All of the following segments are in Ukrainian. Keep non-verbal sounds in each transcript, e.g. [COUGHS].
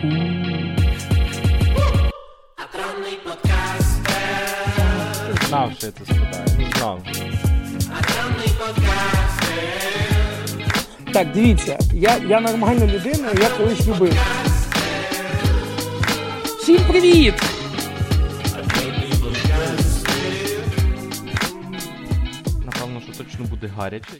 Знав, що я це спитаю. Ну, знав. Так, дивіться, я, я нормальна людина, я колись любив. Всім привіт! Напевно, що точно буде гаряче.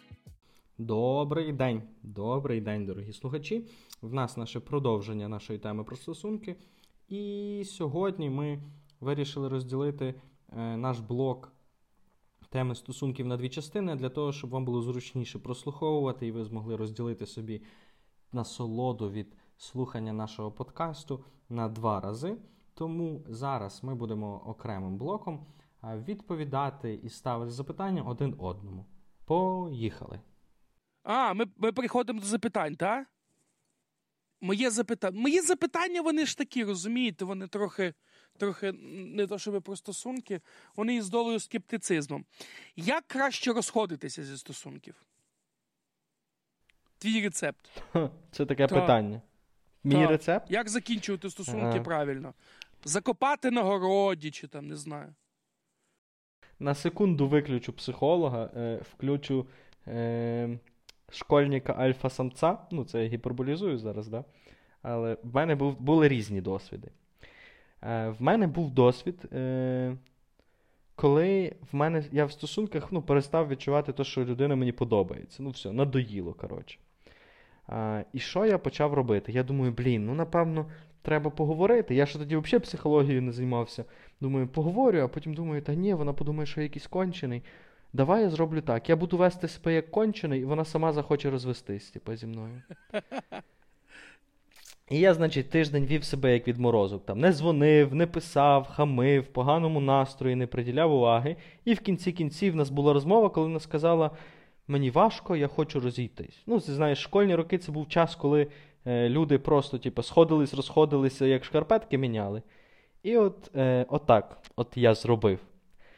Добрий день, добрий день, дорогі слухачі. В нас наше продовження нашої теми про стосунки. І сьогодні ми вирішили розділити е, наш блок теми стосунків на дві частини для того, щоб вам було зручніше прослуховувати, і ви змогли розділити собі насолоду від слухання нашого подкасту на два рази. Тому зараз ми будемо окремим блоком відповідати і ставити запитання один одному. Поїхали! А, ми, ми переходимо до запитань, так? Моє запитання. Мої запитання, вони ж такі, розумієте, вони трохи, трохи не то, щоб про стосунки, вони із долею скептицизмом. Як краще розходитися зі стосунків? Твій рецепт. Це таке Так. питання. Мій Так. рецепт? Як закінчувати стосунки Ага. правильно? Закопати на городі чи там, не знаю. На секунду виключу психолога, е, включу е, школьника альфа-самця. Ну, це я гіперболізую зараз, да? але в мене був, були різні досвіди. Е, в мене був досвід, е, коли в мене я в стосунках ну, перестав відчувати те, що людина мені подобається. Ну, все, надоїло, коротше. А, і що я почав робити? Я думаю, блін, ну напевно, треба поговорити. Я ж тоді взагалі психологією не займався. Думаю, поговорю, а потім думаю, та ні, вона подумає, що я якийсь кончений. Давай я зроблю так. Я буду вести себе як кончений, і вона сама захоче розвестись, типу, зі мною. І я, значить, тиждень вів себе як відморозок. Там не дзвонив, не писав, хамив, поганому настрої, не приділяв уваги. І в кінці кінців в нас була розмова, коли вона сказала: мені важко, я хочу розійтись. Ну, ти знаєш, школьні роки це був час, коли е, люди просто, типу, сходились, розходилися, як шкарпетки міняли. І от, е, отак, от я зробив.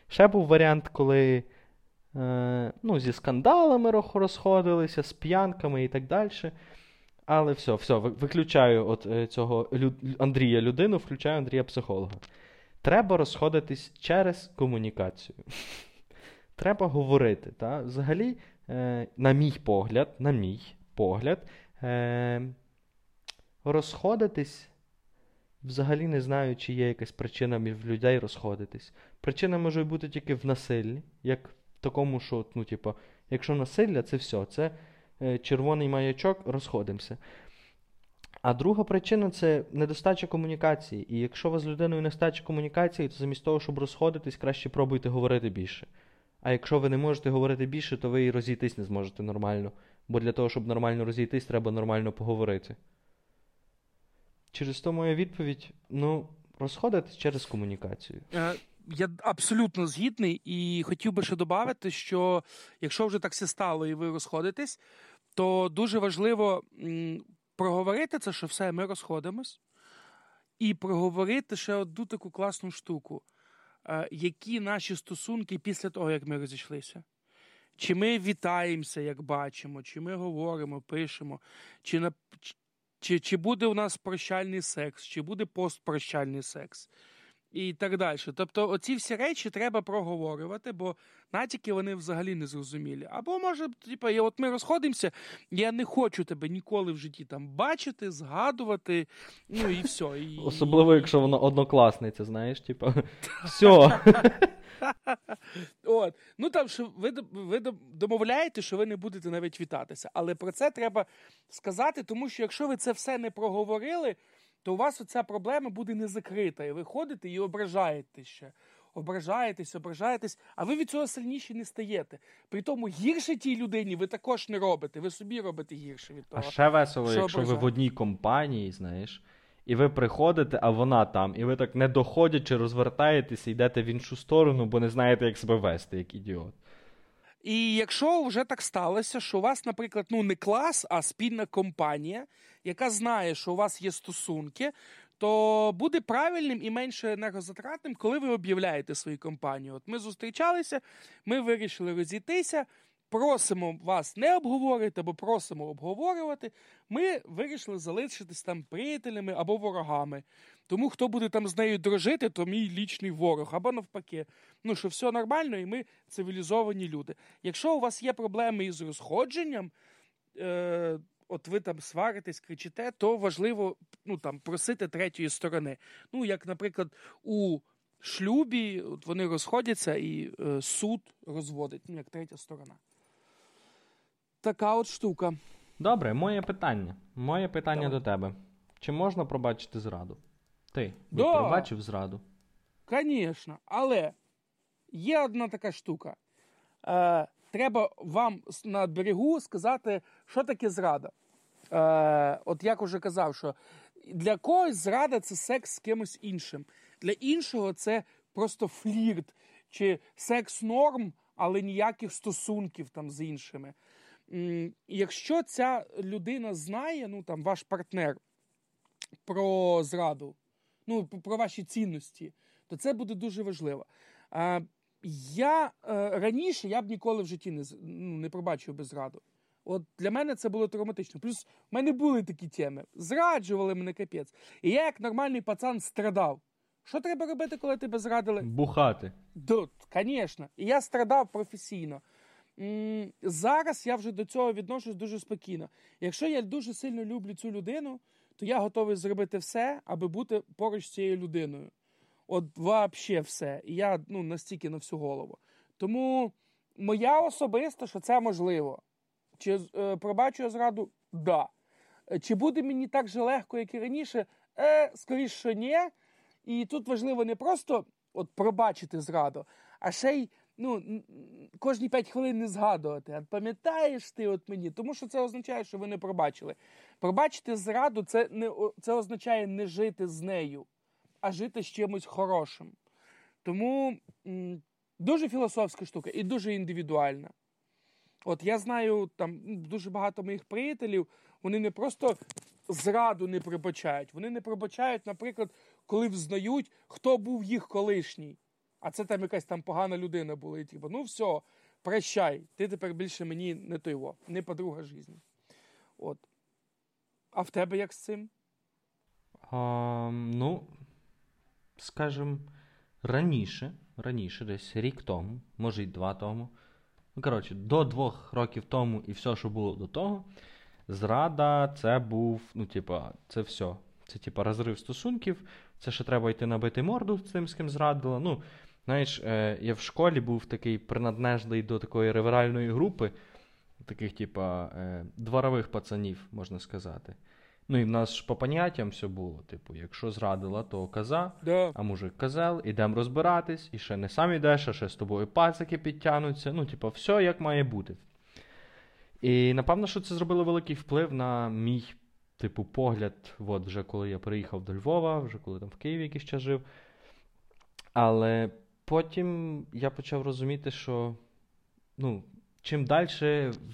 Ще був варіант, коли е, ну, зі скандалами розходилися, з п'янками і так далі. Але все, все, виключаю от е, цього лю- Андрія людину, включаю Андрія психолога. Треба розходитись через комунікацію. [LAUGHS] Треба говорити. Та? Взагалі, е, на мій погляд, на мій погляд, е, розходитись взагалі не знаю, чи є якась причина в людей розходитись. Причина може бути тільки в насиллі, як такому, що, ну, типу, якщо насилля, це все, це е, червоний маячок, розходимося. А друга причина це недостача комунікації. І якщо у вас з людиною нестача комунікації, то замість того, щоб розходитись, краще пробуйте говорити більше. А якщо ви не можете говорити більше, то ви і розійтись не зможете нормально. Бо для того, щоб нормально розійтись, треба нормально поговорити. Через то моя відповідь: ну, розходитись через комунікацію. Я абсолютно згідний і хотів би ще додати, що якщо вже так все стало і ви розходитесь, то дуже важливо проговорити це, що все, ми розходимось, і проговорити ще одну таку класну штуку. Е, Які наші стосунки після того, як ми розійшлися? Чи ми вітаємося, як бачимо, чи ми говоримо, пишемо, чи, на, чи, чи буде у нас прощальний секс, чи буде постпрощальний секс і так далі. Тобто, оці всі речі треба проговорювати, бо натяки вони взагалі не зрозумілі. Або може, типу, я, от ми розходимося, я не хочу тебе ніколи в житті там бачити, згадувати, ну і все. І... [LAUGHS] Особливо, якщо вона однокласниця, знаєш, типу, [LAUGHS] все. [LAUGHS] От. Ну там що ви, ви домовляєте, що ви не будете навіть вітатися. Але про це треба сказати, тому що якщо ви це все не проговорили, то у вас оця проблема буде не закрита. І ви ходите і ображаєте ще. Ображаєтесь, ображаєтесь, а ви від цього сильніші не стаєте. При тому гірше тій людині ви також не робите. Ви собі робите гірше від А ще весело, Що якщо ви в одній компанії, знаєш, і ви приходите, а вона там, і ви так не доходячи, розвертаєтеся, йдете в іншу сторону, бо не знаєте, як себе вести, як ідіот. І якщо вже так сталося, що у вас, наприклад, ну не клас, а спільна компанія, яка знає, що у вас є стосунки, то буде правильним і менше енергозатратним, коли ви об'являєте свою компанію. От ми зустрічалися, ми вирішили розійтися. просимо вас не обговорити або просимо обговорювати, ми вирішили залишитись там приятелями або ворогами. Тому хто буде там з нею дружити, то мій лічний ворог, або навпаки. Ну, що все нормально, і ми цивілізовані люди. Якщо у вас є проблеми із розходженням, е, от ви там сваритесь, кричите, то важливо ну, там, просити третьої сторони. Ну, як, наприклад, у шлюбі от вони розходяться і е, суд розводить, ну, як третя сторона. Така от штука. Добре, моє питання. Моє питання Давай. до тебе. Чи можна пробачити зраду? Ти Да. пробачив зраду? Звісно, але є одна така штука. Е, треба вам на берегу сказати, що таке зрада. Е, от як уже казав, що для когось зрада це секс з кимось іншим. Для іншого це просто флірт чи секс норм, але ніяких стосунків там з іншими. Якщо ця людина знає, ну там ваш партнер про зраду, ну, про ваші цінності, то це буде дуже важливо. А, я е, раніше я б ніколи в житті не, ну, не пробачив би зраду. От для мене це було травматично. Плюс в мене були такі теми. Зраджували мене капець. І я, як нормальний пацан, страдав. Що треба робити, коли тебе зрадили? Бухати. Да, звісно. І я страдав професійно. Зараз я вже до цього відношусь дуже спокійно. Якщо я дуже сильно люблю цю людину, то я готовий зробити все, аби бути поруч з цією людиною. От взагалі все. І я ну, настільки на всю голову. Тому моя особиста, що це можливо. Чи е, пробачу я зраду? Да. Е, Чи буде мені так же легко, як і раніше? Е, скоріше, ні. І тут важливо не просто от пробачити зраду, а ще й ну, кожні 5 хвилин не згадувати. А пам'ятаєш ти от мені? Тому що це означає, що ви не пробачили. Пробачити зраду це, не, це означає не жити з нею, а жити з чимось хорошим. Тому дуже філософська штука і дуже індивідуальна. От я знаю там дуже багато моїх приятелів, вони не просто зраду не пробачають, вони не пробачають, наприклад, коли взнають, хто був їх колишній. А це там якась там погана людина була. І типу, ну все, прощай, ти тепер більше мені не той не подруга житті. От. А в тебе як з цим? А, ну, скажем, раніше, раніше, десь рік тому, може й два тому. Ну, коротше, до двох років тому і все, що було до того, зрада це був, ну, типа, це все. Це, типа, розрив стосунків, це ще треба йти набити морду з тим, з ким зрадила. Ну, знаєш, е, я в школі був такий приналежний до такої реверальної групи, таких, типа, е, дворових пацанів, можна сказати. Ну і в нас ж по поняттям все було. Типу, якщо зрадила, то коза, Да. а мужик козел, ідемо розбиратись, і ще не сам ідеш, а ще з тобою пацики підтягнуться. Ну, типу, все як має бути. І напевно, що це зробило великий вплив на мій, типу, погляд, от вже коли я приїхав до Львова, вже коли там в Києві якийсь час жив. Але потім я почав розуміти, що ну, чим далі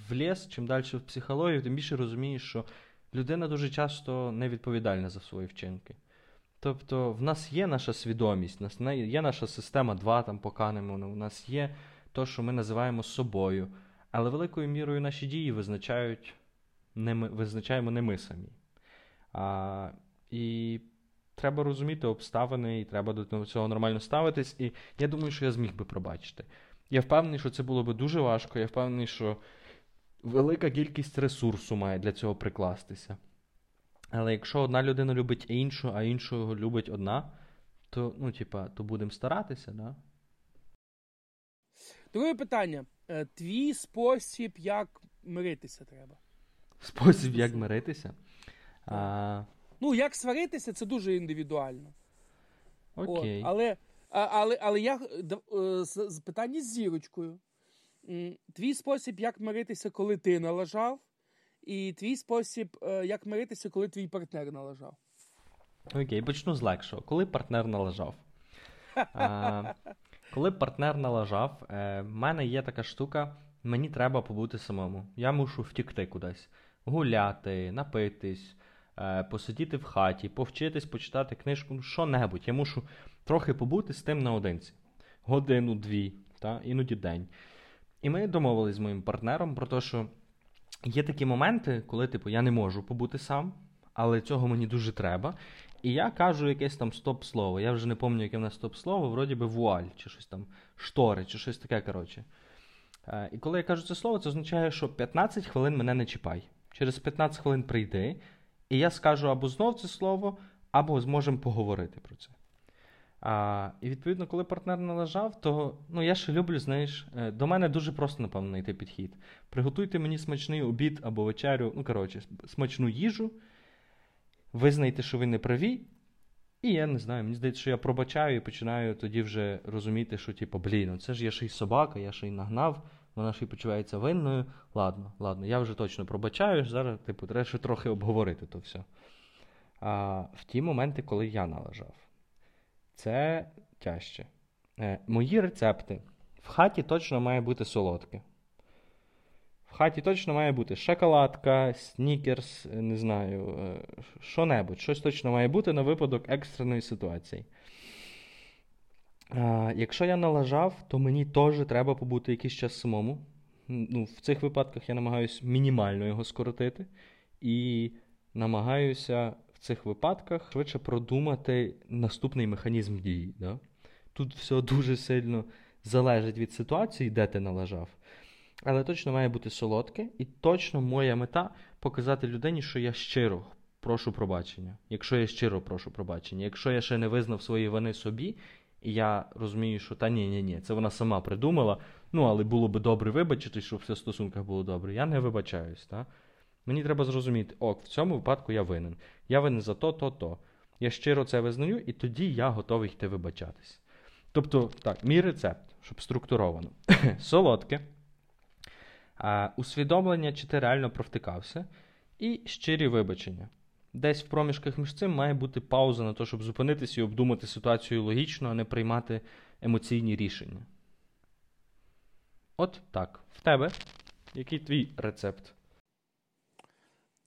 в ліс, чим далі в психологію, тим більше розумієш, що людина дуже часто не відповідальна за свої вчинки. Тобто, в нас є наша свідомість, в нас є наша система 2 там по Канеману, у нас є те, що ми називаємо собою. Але великою мірою наші дії визначають не ми, визначаємо не ми самі. А, і треба розуміти обставини, і треба до цього нормально ставитись. І я думаю, що я зміг би пробачити. Я впевнений, що це було би дуже важко. Я впевнений, що велика кількість ресурсу має для цього прикластися. Але якщо одна людина любить іншу, а іншого любить одна, то, ну, типа, то будемо старатися, да? Друге питання. Е, Твій спосіб, як миритися треба. Спосіб, як миритися. А, Ну, як сваритися, це дуже індивідуально. окей. От, але, але, але я е, з, питання з зірочкою. Твій спосіб, як миритися, коли ти налажав, і твій спосіб, е, як миритися, коли твій партнер налажав. Окей, почну з легшого. Коли партнер налажав? А, коли партнер налажав, е, в мене є така штука, мені треба побути самому. Я мушу втікти кудись. Гуляти, напитись, посидіти в хаті, повчитись, почитати книжку, ну, що-небудь. Я мушу трохи побути з тим наодинці. Годину, дві, та, іноді день. І ми домовились з моїм партнером про те, що є такі моменти, коли, типу, я не можу побути сам, але цього мені дуже треба. І я кажу якесь там стоп-слово. Я вже не пам'ятаю, яке в нас стоп-слово, вроді би вуаль, чи щось там штори, чи щось таке, коротше. Е, і коли я кажу це слово, це означає, що 15 хвилин мене не чіпай. Через 15 хвилин прийди, і я скажу або знов це слово, або зможемо поговорити про це. А, І відповідно, коли партнер належав, то ну, я ще люблю, знаєш, е, до мене дуже просто, напевно, знайти підхід. Приготуйте мені смачний обід або вечерю, ну, коротше, смачну їжу, визнайте, що ви не праві, і я не знаю, мені здається, що я пробачаю і починаю тоді вже розуміти, що, типу, блін, ну це ж я ще й собака, я ще й нагнав, вона ще й почувається винною. Ладно, ладно, я вже точно пробачаю, зараз, типу, треба ще трохи обговорити то все. А в ті моменти, коли я належав, це тяжче. Е, Мої рецепти. В хаті точно має бути солодке. В хаті точно має бути шоколадка, снікерс, не знаю, е, що-небудь. Щось точно має бути на випадок екстреної ситуації. А, Якщо я налажав, то мені теж треба побути якийсь час самому. Ну, В цих випадках я намагаюся мінімально його скоротити. І намагаюся в цих випадках швидше продумати наступний механізм дії. Да? Тут все дуже сильно залежить від ситуації, де ти налажав. Але точно має бути солодке, і точно моя мета показати людині, що я щиро прошу пробачення. Якщо я щиро прошу пробачення, якщо я ще не визнав свої вини собі, і я розумію, що та ні, ні, ні, це вона сама придумала. Ну, але було би добре вибачити, щоб все в стосунках було добре. Я не вибачаюсь. Та? Мені треба зрозуміти, ок, в цьому випадку я винен. Я винен за то, то, то. Я щиро це визнаю, і тоді я готовий йти вибачатись. Тобто, так, мій рецепт, щоб структуровано. [COUGHS] Солодке, усвідомлення, чи ти реально провтикався, і щирі вибачення. Десь в проміжках між цим має бути пауза на те, щоб зупинитися і обдумати ситуацію логічно, а не приймати емоційні рішення. От так. В тебе. Який твій рецепт?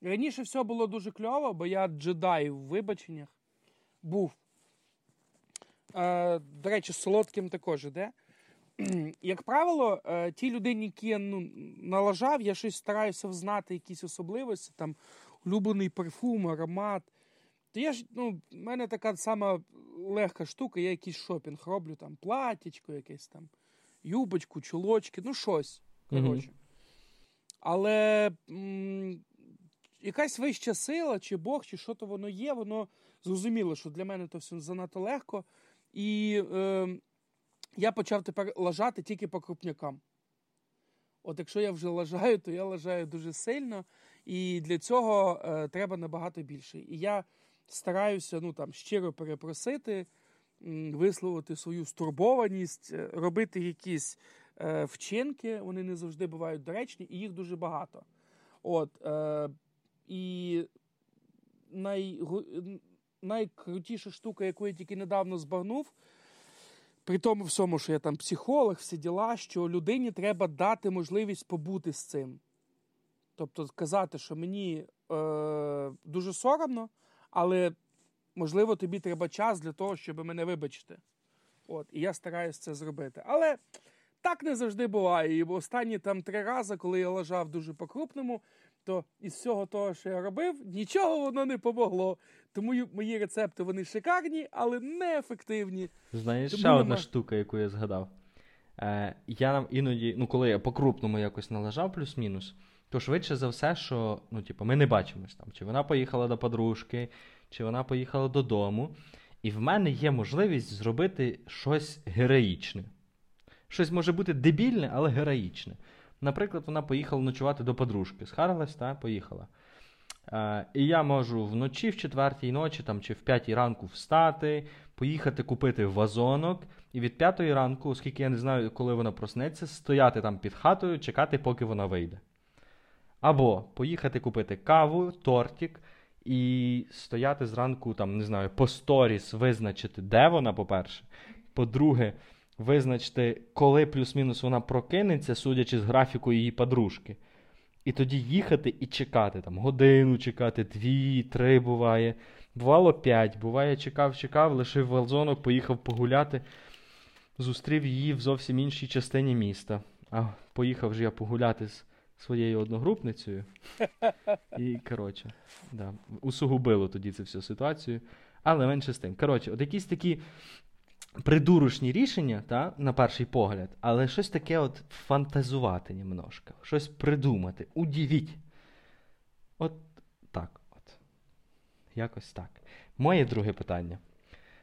Раніше все було дуже кльово, бо я джедай в вибаченнях був. Е, До речі, солодким також іде. [CLEARS THROAT] Як правило, е, ті людині, які я ну, налажав, я щось стараюся взнати якісь особливості, там улюблений парфум, аромат. То я ж, ну, в мене така сама легка штука, я якийсь шопінг роблю, там платічко, якесь там, юбочку, чулочки, ну щось. коротше. Mm-hmm. Але м- якась вища сила, чи Бог, чи що то воно є, воно зрозуміло, що для мене то все занадто легко. І е, я почав тепер лажати тільки по крупнякам. От якщо я вже лажаю, то я лажаю дуже сильно, і для цього е, треба набагато більше. І я стараюся ну, там, щиро перепросити, висловити свою стурбованість, е, робити якісь е, вчинки, вони не завжди бувають доречні, і їх дуже багато. От, е, І най, найкрутіша штука, яку я тільки недавно збагнув, при тому всьому, що я там психолог, всі діла, що людині треба дати можливість побути з цим. Тобто сказати, що мені е, дуже соромно, але можливо тобі треба час для того, щоб мене вибачити. От, І я стараюся це зробити. Але так не завжди буває. І останні там три рази, коли я лежав дуже по-крупному, то із всього того, що я робив, нічого воно не помогло. Тому мої рецепти вони шикарні, але неефективні. Знаєш, Тому ще нема... одна штука, яку я згадав. Е, Я іноді, ну коли я по-крупному якось належав, плюс-мінус, то швидше за все, що ну, типу, ми не бачимось там, чи вона поїхала до подружки, чи вона поїхала додому. І в мене є можливість зробити щось героїчне. Щось може бути дебільне, але героїчне. Наприклад, вона поїхала ночувати до подружки. Схарилась та поїхала. Е, І я можу вночі, в четвертій ночі там, чи в п'ятій ранку встати, поїхати купити вазонок. І від п'ятої ранку, оскільки я не знаю, коли вона проснеться, стояти там під хатою, чекати, поки вона вийде. Або поїхати купити каву, тортик, і стояти зранку, там, не знаю, по сторіс, визначити, де вона, по-перше. По-друге, визначити, коли плюс-мінус вона прокинеться, судячи з графіку її подружки. І тоді їхати і чекати. там Годину чекати, дві, три буває. Бувало п'ять. Буває, чекав, чекав, лишив валзонок, поїхав погуляти, зустрів її в зовсім іншій частині міста. А поїхав же я погуляти з своєю одногрупницею. І, коротше, да, усугубило тоді цю всю ситуацію. Але менше з тим. Коротше, от якісь такі придурочні рішення, та, на перший погляд, але щось таке от фантазувати немножко, щось придумати, удивіть. От так от. Якось так. Моє друге питання.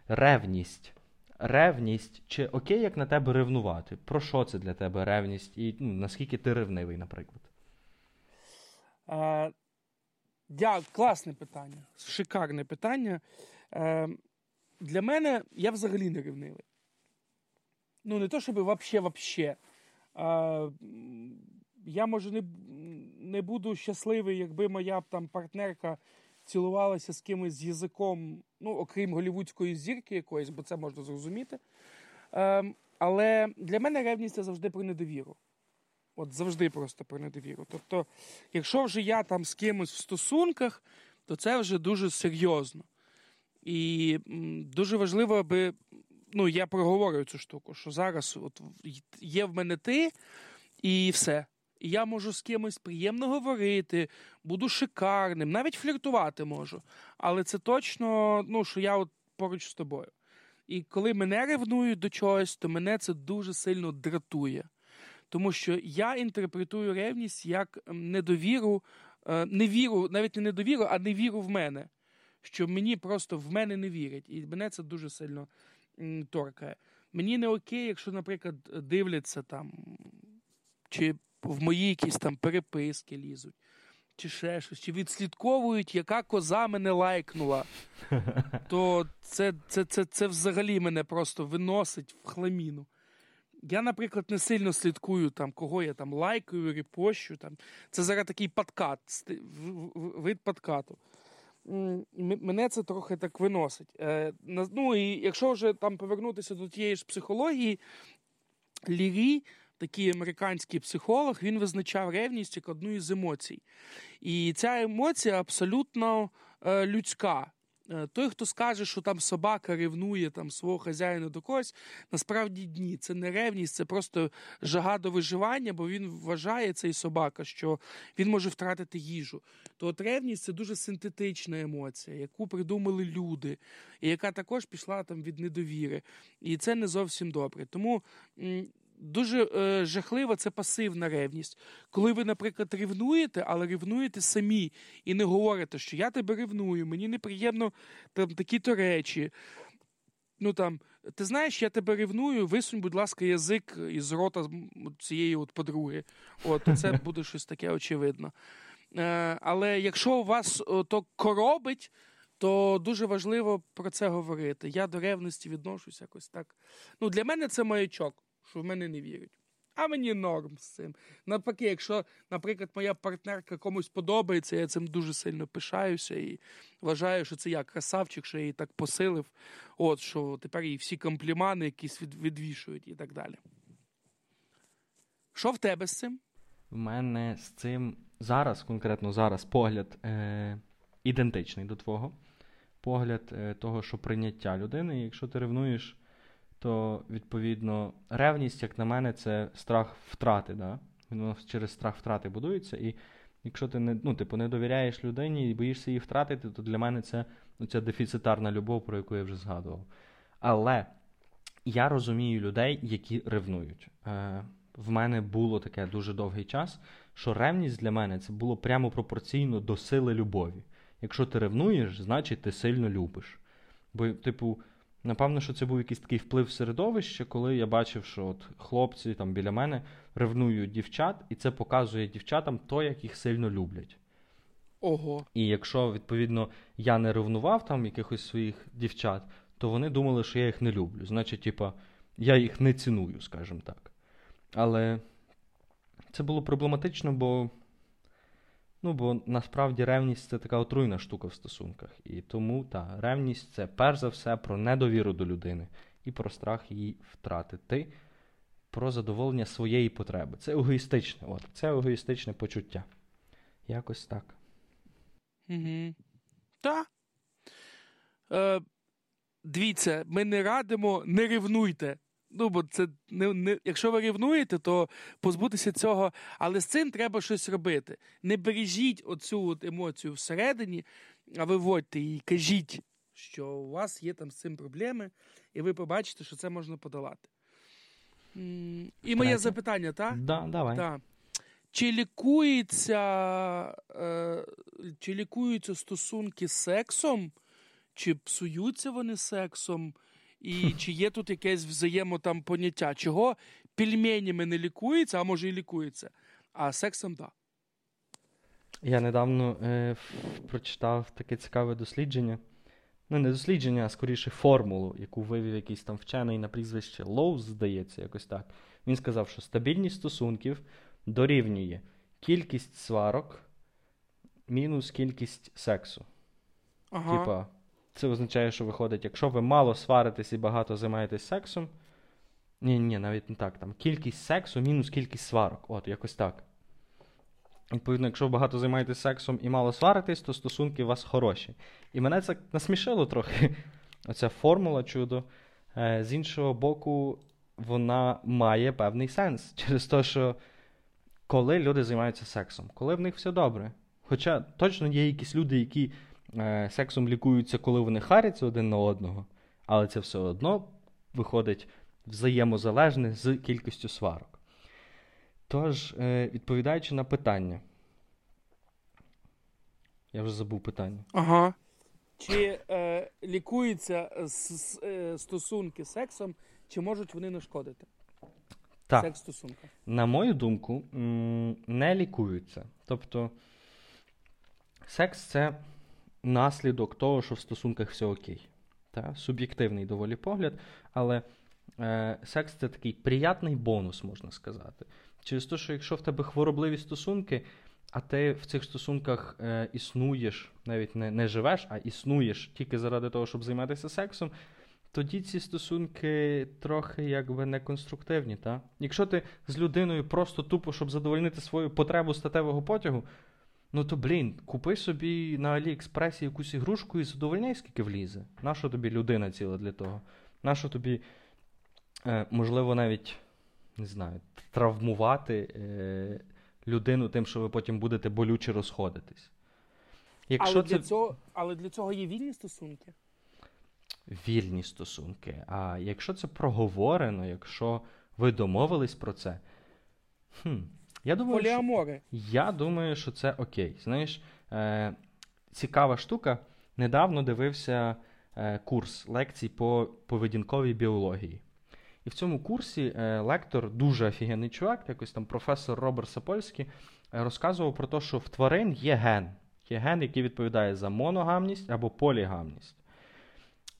Ревність. Ревність, чи окей, як на тебе ревнувати? Про що це для тебе ревність? І ну, наскільки ти ревнивий, наприклад? Е, Дя, класне питання. Шикарне питання. Е, Для мене я взагалі не ревнивий. Ну, не то, щоб вообще, вообще. Е, я, може, не не буду щасливий, якби моя там партнерка цілувалася з кимось з язиком, ну, окрім голівудської зірки якоїсь, бо це можна зрозуміти. Е, але для мене ревність це завжди про недовіру. От завжди просто про недовіру. Тобто, якщо вже я там з кимось в стосунках, то це вже дуже серйозно. І дуже важливо, аби ну, я проговорюю цю штуку, що зараз от є в мене ти і все. І я можу з кимось приємно говорити, буду шикарним, навіть фліртувати можу. Але це точно, ну, що я от поруч з тобою. І коли мене ревнують до чогось, то мене це дуже сильно дратує. Тому що я інтерпретую ревність як недовіру, е, не віру, навіть не недовіру, а невіру в мене. Що мені просто в мене не вірять. І мене це дуже сильно торкає. Мені не окей, якщо, наприклад, дивляться там, чи в мої якісь там переписки лізуть, чи ще щось, чи відслідковують, яка коза мене лайкнула, [LAUGHS] то це, це, це, це взагалі мене просто виносить в хламіну. Я, наприклад, не сильно слідкую, там, кого я там лайкаю, репощу. Там. Це зараз такий подкат, вид подкату. Мене це трохи так виносить. Е, ну і якщо вже там повернутися до тієї ж психології, Лірі, такий американський психолог, він визначав ревність як одну із емоцій. І ця емоція абсолютно е, людська. Е, той, хто скаже, що там собака ревнує там свого хазяїна до когось, насправді ні, це не ревність, це просто жага до виживання, бо він вважає цей собака, що він може втратити їжу. То от ревність це дуже синтетична емоція, яку придумали люди, і яка також пішла там від недовіри. І це не зовсім добре. Тому Дуже е, жахлива це пасивна ревність. Коли ви, наприклад, ревнуєте, але ревнуєте самі і не говорите, що я тебе ревную, мені неприємно там такі-то речі. Ну там, ти знаєш, я тебе ревную, висунь, будь ласка, язик із рота цієї от подруги. От це [LAUGHS] буде щось таке очевидно. Е, Але якщо у вас то коробить, то дуже важливо про це говорити. Я до ревності відношусь якось так. Ну, Для мене це маячок що в мене не вірять. А мені норм з цим. Навпаки, якщо, наприклад, моя партнерка комусь подобається, я цим дуже сильно пишаюся і вважаю, що це я красавчик, що я її так посилив. От що тепер їй всі комплімани якісь від, відвішують і так далі. Що в тебе з цим? В мене з цим зараз, конкретно зараз, погляд е- ідентичний до твого. Погляд е- того, що прийняття людини, якщо ти ревнуєш то відповідно ревність, як на мене, це страх втрати. Да? Воно через страх втрати будується. І якщо ти не ну, типу, не довіряєш людині і боїшся її втратити, то для мене це ну, ця дефіцитарна любов, про яку я вже згадував. Але я розумію людей, які ревнують. Е, В мене було таке дуже довгий час, що ревність для мене це було прямо пропорційно до сили любові. Якщо ти ревнуєш, значить ти сильно любиш. Бо, типу, Напевно, що це був якийсь такий вплив середовища, коли я бачив, що от хлопці там біля мене ревнують дівчат, і це показує дівчатам то, як їх сильно люблять. Ого. І якщо, відповідно, я не ревнував там якихось своїх дівчат, то вони думали, що я їх не люблю. Значить, типа, я їх не ціную, скажімо так. Але це було проблематично, бо Ну, бо насправді ревність це така отруйна штука в стосунках. І тому та, ревність це перш за все про недовіру до людини і про страх її втратити, про задоволення своєї потреби. Це егоїстичне, от, це егоїстичне почуття. Якось так. Угу. Так. Е, Дивіться, ми не радимо, не ревнуйте. Ну, бо це не, не якщо ви рівнуєте, то позбутися цього. Але з цим треба щось робити. Не бережіть оцю от емоцію всередині, а виводьте її, кажіть, що у вас є там з цим проблеми, і ви побачите, що це можна подолати. І моє запитання, так? Да, давай. Так. Чи лікується, е, чи лікуються стосунки з сексом, чи псуються вони сексом, і чи є тут якесь взаємо там поняття, чого пельменями не лікується, а може і лікується, а сексом так. Я недавно е, прочитав таке цікаве дослідження. Ну, не дослідження, а скоріше формулу, яку вивів якийсь там вчений на прізвище Лоуз, здається, якось так. Він сказав, що стабільність стосунків дорівнює кількість сварок мінус кількість сексу. Ага. Типа, це означає, що виходить, якщо ви мало сваритесь і багато займаєтесь сексом. Ні, ні, навіть не так. Там Кількість сексу мінус кількість сварок. От, якось так. Відповідно, якщо ви багато займаєтесь сексом і мало сваритесь, то стосунки у вас хороші. І мене це насмішило трохи. [LAUGHS] Оця формула чудо. Е, з іншого боку, вона має певний сенс [LAUGHS] через те, що коли люди займаються сексом, коли в них все добре. Хоча точно є якісь люди, які сексом лікуються, коли вони харяться один на одного, але це все одно виходить взаємозалежне з кількістю сварок. Тож, е, відповідаючи на питання, я вже забув питання. Ага. Чи е, лікуються с, е, стосунки сексом, чи можуть вони нашкодити? Так. Секс стосунках? На мою думку, не лікуються. Тобто, секс це наслідок того, що в стосунках все окей. Та? Суб'єктивний доволі погляд, але е, секс це такий приятний бонус, можна сказати. Через те, що якщо в тебе хворобливі стосунки, а ти в цих стосунках е, існуєш, навіть не, не живеш, а існуєш тільки заради того, щоб займатися сексом, тоді ці стосунки трохи якби неконструктивні. Та? Якщо ти з людиною просто тупо, щоб задовольнити свою потребу статевого потягу, ну то блін, купи собі на Аліекспресі якусь ігрушку і задовольняй, скільки влізе. Нащо тобі людина ціла для того? Нащо тобі, е, можливо, навіть не знаю, травмувати е, людину тим, що ви потім будете болюче розходитись. Якщо але, це... для цього, але для цього є вільні стосунки вільні стосунки. А якщо це проговорено, якщо ви домовились про це, хм, я думаю, Поліамори. Що, я думаю, що це окей. Знаєш, е, цікава штука. Недавно дивився е, курс лекцій по поведінковій біології. І в цьому курсі е, лектор, дуже офігенний чувак, якось там професор Роберт Сапольський, е, розказував про те, що в тварин є ген. Є ген, який відповідає за моногамність або полігамність.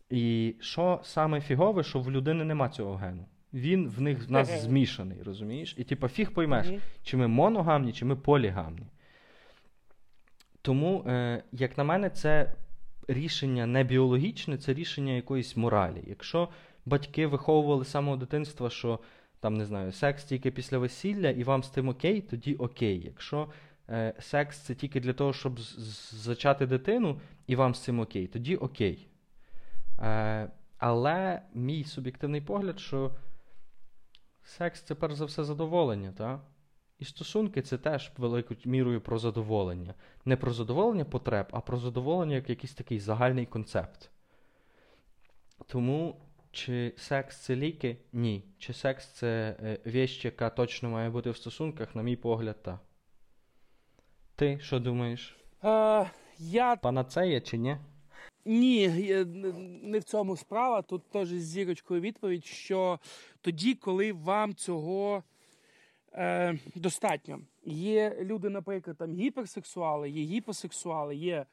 І що саме фігове, що в людини нема цього гену. Він в них в нас змішаний, розумієш? І типу, фіг поймеш, чи ми моногамні, чи ми полігамні. Тому, е, як на мене, це рішення не біологічне, це рішення якоїсь моралі. Якщо батьки виховували з самого дитинства, що там, не знаю, секс тільки після весілля, і вам з тим окей, тоді окей. Якщо е, секс це тільки для того, щоб зачати дитину, і вам з цим окей, тоді окей. Е, Але мій суб'єктивний погляд, що секс це перш за все задоволення, так? І стосунки це теж великою мірою про задоволення. Не про задоволення потреб, а про задоволення як якийсь такий загальний концепт. Тому, чи секс це ліки? Ні. Чи секс це е, віщ, яка точно має бути в стосунках, на мій погляд, так. Ти що думаєш? Е, я... Панацея чи ні? Ні, не в цьому справа. Тут теж з зірочкою відповідь, що тоді, коли вам цього е, достатньо. Є люди, наприклад, там гіперсексуали, є гіпосексуали, є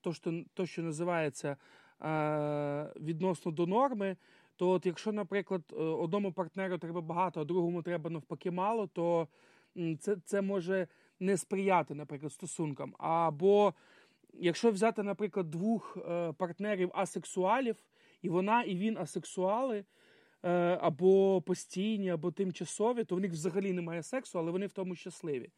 то, що то, що називається е, відносно до норми. То от якщо, наприклад, е, одному партнеру треба багато, а другому треба навпаки мало, то це це може не сприяти, наприклад, стосункам. Або якщо взяти, наприклад, двох е, партнерів асексуалів, і вона, і він асексуали, е, або постійні, або тимчасові, то в них взагалі немає сексу, але вони в тому щасливі.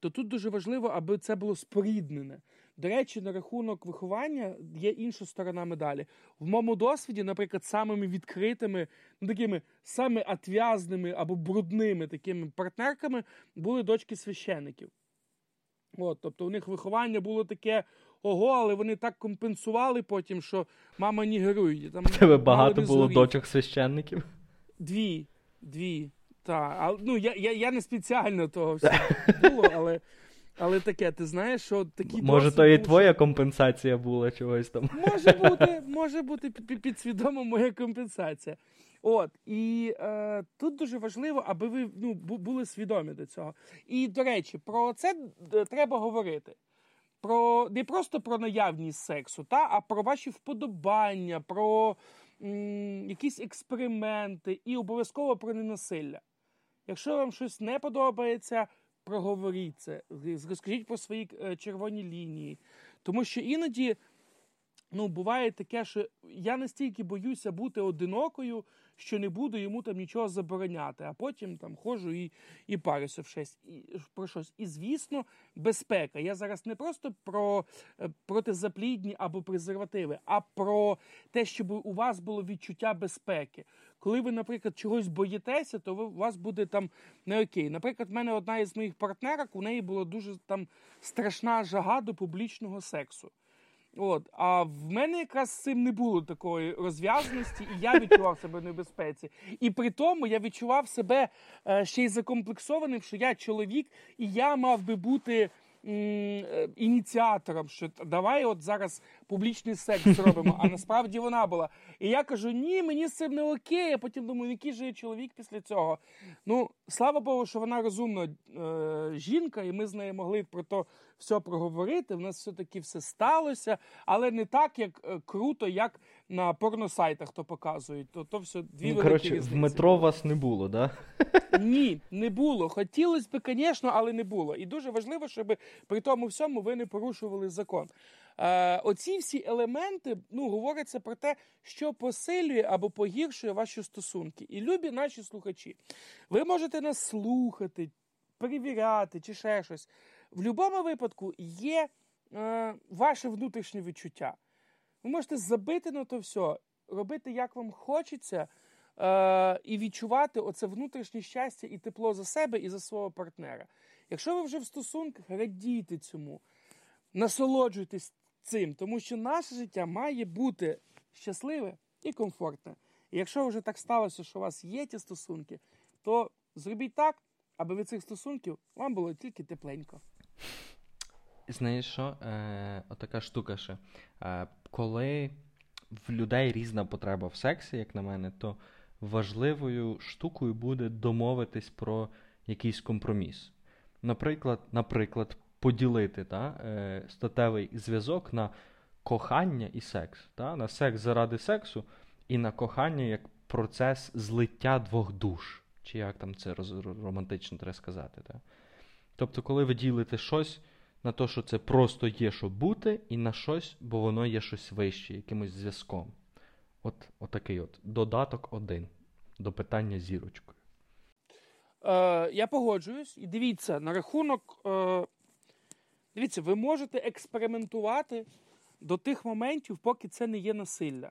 То тут дуже важливо, аби це було споріднене. До речі, на рахунок виховання є інша сторона медалі. В моєму досвіді, наприклад, самими відкритими, ну такими саме отв'язними або брудними такими партнерками були дочки священиків. От, Тобто у них виховання було таке ого, але вони так компенсували потім, що мама не герує. Там тебе багато було дочок священників? Дві. Дві. Так. Ну, я я, я не спеціально того [LAUGHS] всього було, але але таке, ти знаєш, що такі. Може, то і твоя компенсація була чогось там. Може [LAUGHS] бути, може бути підсвідомо моя компенсація. От, і е, тут дуже важливо, аби ви ну, були свідомі до цього. І, до речі, про це е, треба говорити. Про Не просто про наявність сексу, та, а про ваші вподобання, про м, якісь експерименти і обов'язково про ненасилля. Якщо вам щось не подобається, проговоріть це, розкажіть про свої е, червоні лінії. Тому що іноді ну, буває таке, що я настільки боюся бути одинокою, що не буду йому там нічого забороняти, а потім там ходжу і і парюся в щось, і, про щось. І, звісно, безпека. Я зараз не просто про е, протизаплідні або презервативи, а про те, щоб у вас було відчуття безпеки. Коли ви, наприклад, чогось боїтеся, то ви, у вас буде там не окей. Наприклад, в мене одна із моїх партнерок, у неї була дуже там страшна жага до публічного сексу. От, А в мене якраз з цим не було такої розв'язаності, і я відчував себе в небезпеці. І при тому я відчував себе е, ще й закомплексованим, що я чоловік, і я мав би бути Е, ініціатором, що давай от зараз публічний секс зробимо, а насправді вона була. І я кажу, ні, мені з цим не окей. А потім думаю, який же я чоловік після цього. Ну, слава Богу, що вона розумна е, жінка, і ми з нею могли про то все проговорити. В нас все-таки все сталося, але не так, як е, круто, як на порносайтах то показують. То то все дві ну, коротше, різниці. В метро вас не було, да? Ні, не було. Хотілося б, звісно, але не було. І дуже важливо, щоб при тому всьому ви не порушували закон. Е, Оці всі елементи ну, говоряться про те, що посилює або погіршує ваші стосунки. І любі наші слухачі, ви можете нас слухати, перевіряти чи ще щось. В будь-якому випадку є е, ваше внутрішнє відчуття. Ви можете забити на то все, робити, як вам хочеться, е, і відчувати оце внутрішнє щастя і тепло за себе і за свого партнера. Якщо ви вже в стосунках, радійте цьому, насолоджуйтесь цим, тому що наше життя має бути щасливе і комфортне. І якщо вже так сталося, що у вас є ті стосунки, то зробіть так, аби від цих стосунків вам було тільки тепленько. Знаєш що? Е, Отака штука ще. Е, Коли в людей різна потреба в сексі, як на мене, то важливою штукою буде домовитись про якийсь компроміс. Наприклад, наприклад, поділити та, е, статевий зв'язок на кохання і секс. Та, На секс заради сексу і на кохання як процес злиття двох душ. Чи як там це романтично треба сказати. Та? Тобто, коли ви ділите щось на те, що це просто є, що бути, і на щось, бо воно є щось вище, якимось зв'язком. От отакий от додаток один до питання зірочкою. Е, Я погоджуюсь. І дивіться, на рахунок. Е, Дивіться, ви можете експериментувати до тих моментів, поки це не є насилля.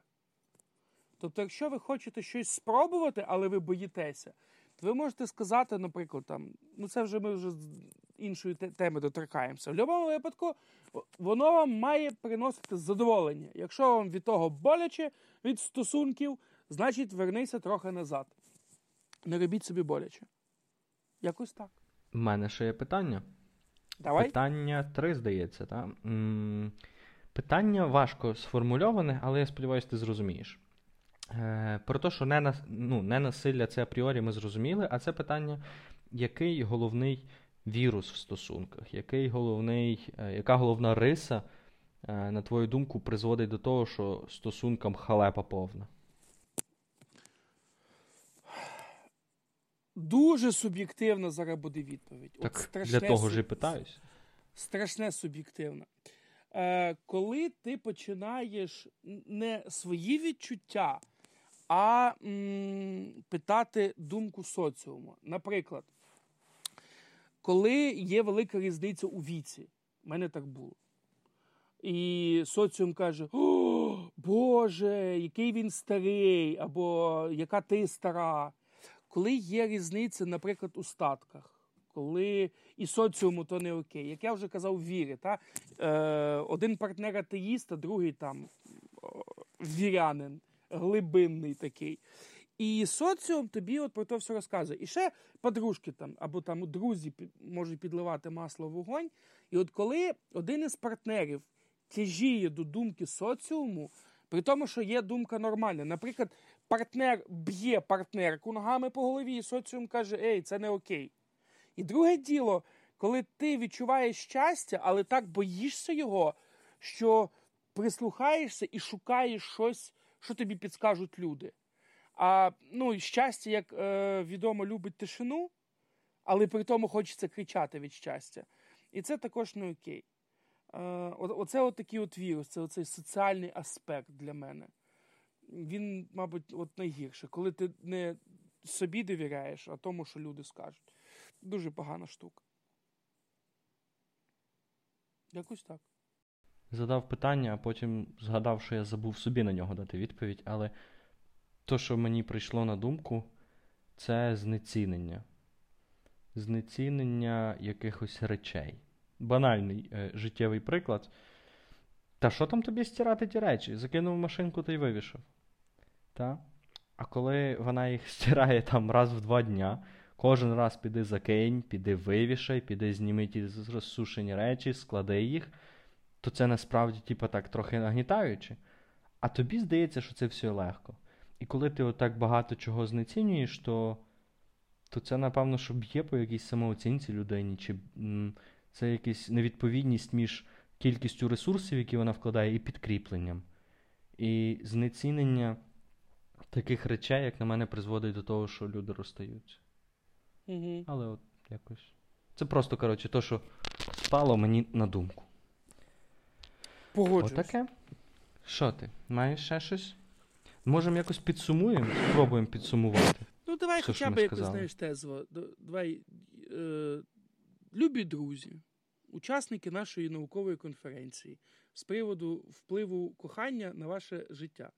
Тобто, якщо ви хочете щось спробувати, але ви боїтеся, то ви можете сказати, наприклад, там, ну це вже ми вже з іншої теми доторкаємося. В будь-якому випадку воно вам має приносити задоволення. Якщо вам від того боляче від стосунків, значить вернися трохи назад. Не робіть собі боляче. Якось так. У мене ще є питання. Давай. Питання три, здається. так? Питання важко сформульоване, але я сподіваюся, ти зрозумієш. Е, Про те, що не, ну, не насилля це апріорі ми зрозуміли, а це питання, який головний вірус в стосунках, який головний, е, яка головна риса, е, на твою думку, призводить до того, що стосункам халепа повна? Дуже суб'єктивна зараз буде відповідь. Так От Для того ж і питаюся. Страшне суб'єктивне. Е, Коли ти починаєш не свої відчуття, а м, питати думку соціуму. Наприклад, коли є велика різниця у віці, в мене так було. і соціум каже: О, Боже, який він старий, або яка ти стара. Коли є різниця, наприклад, у статках, коли і соціуму то не окей, як я вже казав, вірі. Та? Е, Один партнер атеїст, а другий там вірянин, глибинний такий. І соціум тобі от про це все розказує. І ще подружки там або там друзі можуть підливати масло в вогонь. І от коли один із партнерів тяжіє до думки соціуму, при тому, що є думка нормальна. Наприклад, партнер б'є партнерку ногами по голові, і соціум каже, ей, це не окей. І друге діло, коли ти відчуваєш щастя, але так боїшся його, що прислухаєшся і шукаєш щось, що тобі підскажуть люди. А ну, щастя, як е, відомо, любить тишину, але при тому хочеться кричати від щастя. І це також не окей. Е, Оце от такий от вірус, це оцей соціальний аспект для мене. Він, мабуть, от найгірше, коли ти не собі довіряєш, а тому, що люди скажуть. Дуже погана штука. Якось так. Задав питання, а потім згадав, що я забув собі на нього дати відповідь, але то, що мені прийшло на думку, це знецінення. Знецінення якихось речей. Банальний е, життєвий приклад. Та що там тобі стирати ті речі? Закинув машинку та й вивішав. Та? А коли вона їх [LAUGHS] стирає там раз в два дня, кожен раз піди закинь, піди вивішай, піди зніми ті розсушені речі, склади їх, то це насправді типу, так трохи нагнітаюче. А тобі здається, що це все легко. І коли ти отак багато чого знецінюєш, то то це, напевно, що б'є по якійсь самооцінці людині, чи м, це якась невідповідність між кількістю ресурсів, які вона вкладає, і підкріпленням. І знецінення таких речей, як на мене, призводить до того, що люди розстаються. Угу. Але от якось. Це просто, коротше, то, що спало мені на думку. Погоджуюсь. Отаке. Що ти? Маєш ще щось? Можемо якось підсумуємо, спробуємо підсумувати. Ну, давай Все, хоча б якось знаєш тезово. Д- Давай, е, любі друзі, учасники нашої наукової конференції з приводу впливу кохання на ваше життя.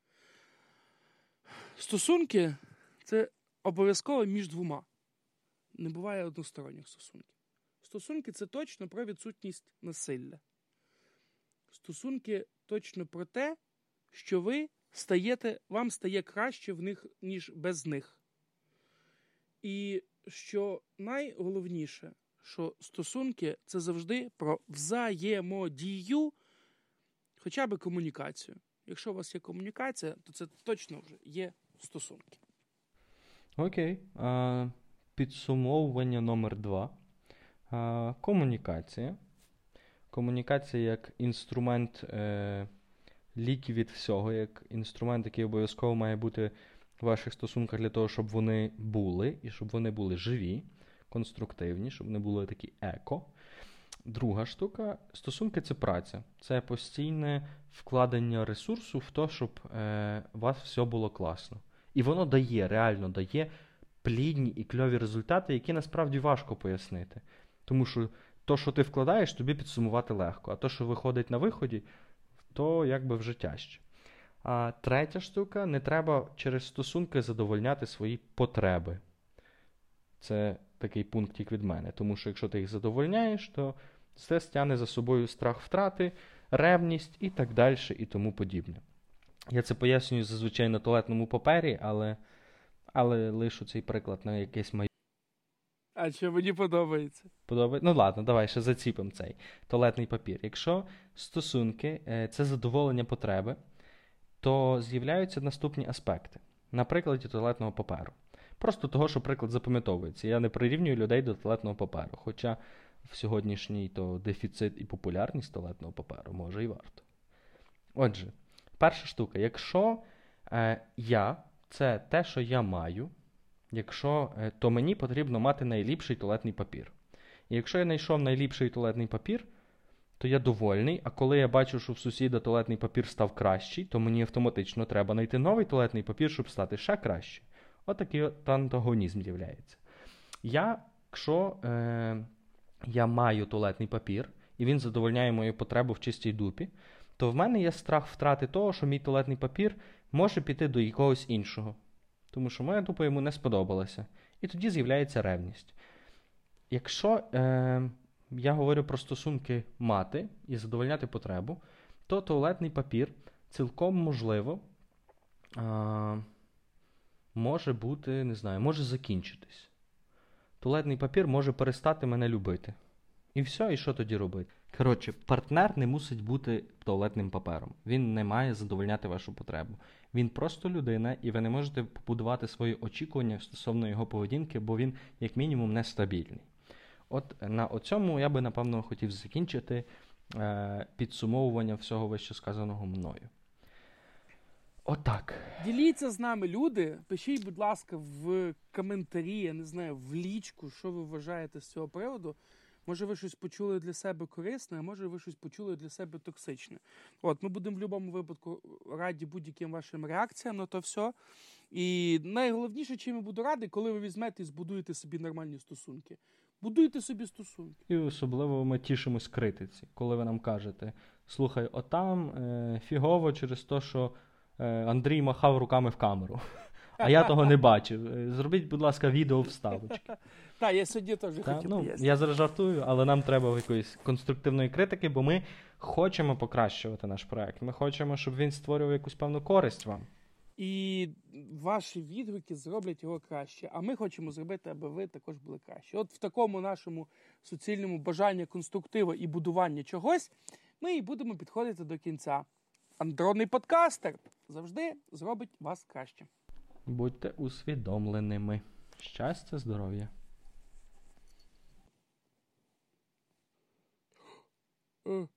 Стосунки це обов'язково між двома. Не буває односторонніх стосунків. Стосунки це точно про відсутність насилля. Стосунки точно про те, що ви стаєте, вам стає краще в них, ніж без них. І що найголовніше, що стосунки це завжди про взаємодію, хоча б комунікацію. Якщо у вас є комунікація, то це точно вже є стосунки. Окей. А, підсумовування номер два. А, комунікація. Комунікація як інструмент е, ліків від всього, як інструмент, який обов'язково має бути в ваших стосунках для того, щоб вони були, і щоб вони були живі, конструктивні, щоб вони були такі еко. Друга штука стосунки це праця. Це постійне вкладення ресурсу в те, щоб е, у вас все було класно. І воно дає, реально дає плідні і кльові результати, які насправді важко пояснити. Тому що то, що ти вкладаєш, тобі підсумувати легко, а то, що виходить на виході, то якби вже тяжче. А третя штука, не треба через стосунки задовольняти свої потреби. Це такий пунктик від мене. Тому що якщо ти їх задовольняєш, то це стягне за собою страх втрати, ревність і так далі, і тому подібне. Я це пояснюю зазвичай на туалетному папері, але але лишу цей приклад на якесь майбутнє. А що мені подобається? Подобає... Ну ладно, давай ще заціпимо цей туалетний папір. Якщо стосунки е, це задоволення потреби, то з'являються наступні аспекти. На прикладі туалетного паперу. Просто того, що приклад запам'ятовується. Я не прирівнюю людей до туалетного паперу. Хоча в сьогоднішній то дефіцит і популярність туалетного паперу може і варто. Отже, перша штука. Якщо е, я це те, що я маю, якщо, е, то мені потрібно мати найліпший туалетний папір. І якщо я знайшов найліпший туалетний папір, то я довольний, а коли я бачу, що в сусіда туалетний папір став кращий, то мені автоматично треба знайти новий туалетний папір, щоб стати ще краще. Отакий от антагонізм з'являється. Я, якщо е, я маю туалетний папір, і він задовольняє мою потребу в чистій дупі, то в мене є страх втрати того, що мій туалетний папір може піти до якогось іншого. Тому що моя дупа йому не сподобалася. І тоді з'являється ревність. Якщо е, я говорю про стосунки мати і задовольняти потребу, то туалетний папір цілком можливо е, може бути, не знаю, може закінчитись. Туалетний папір може перестати мене любити. І все, і що тоді робити? Коротше, партнер не мусить бути туалетним папером. Він не має задовольняти вашу потребу. Він просто людина, і ви не можете побудувати свої очікування стосовно його поведінки, бо він, як мінімум, нестабільний. От на цьому я би, напевно, хотів закінчити е, підсумовування всього вище сказаного мною. Отак. Діліться з нами, люди. Пишіть, будь ласка, в коментарі, я не знаю, в лічку, що ви вважаєте з цього приводу. Може, ви щось почули для себе корисне, а може ви щось почули для себе токсичне. От, ми будемо в будь-якому випадку раді будь-яким вашим реакціям на то все. І найголовніше, чим я буду радий, коли ви візьмете і збудуєте собі нормальні стосунки. Будуйте собі стосунки. І особливо ми тішимось критиці, коли ви нам кажете: слухай, отам е, фігово через те, що е, Андрій махав руками в камеру. А я того не бачив. Е, Зробіть, будь ласка, відео вставочки. [LAUGHS] Так, я сьогодні теж хотів ну, я зараз жартую, але нам треба якоїсь конструктивної критики, бо ми хочемо покращувати наш проект. Ми хочемо, щоб він створював якусь певну користь вам. І ваші відгуки зроблять його краще. А ми хочемо зробити, аби ви також були кращі. От в такому нашому суцільному бажанні конструктиву і будування чогось ми і будемо підходити до кінця. Андронний подкастер завжди зробить вас краще. Будьте усвідомленими. Щастя, здоров'я. Е,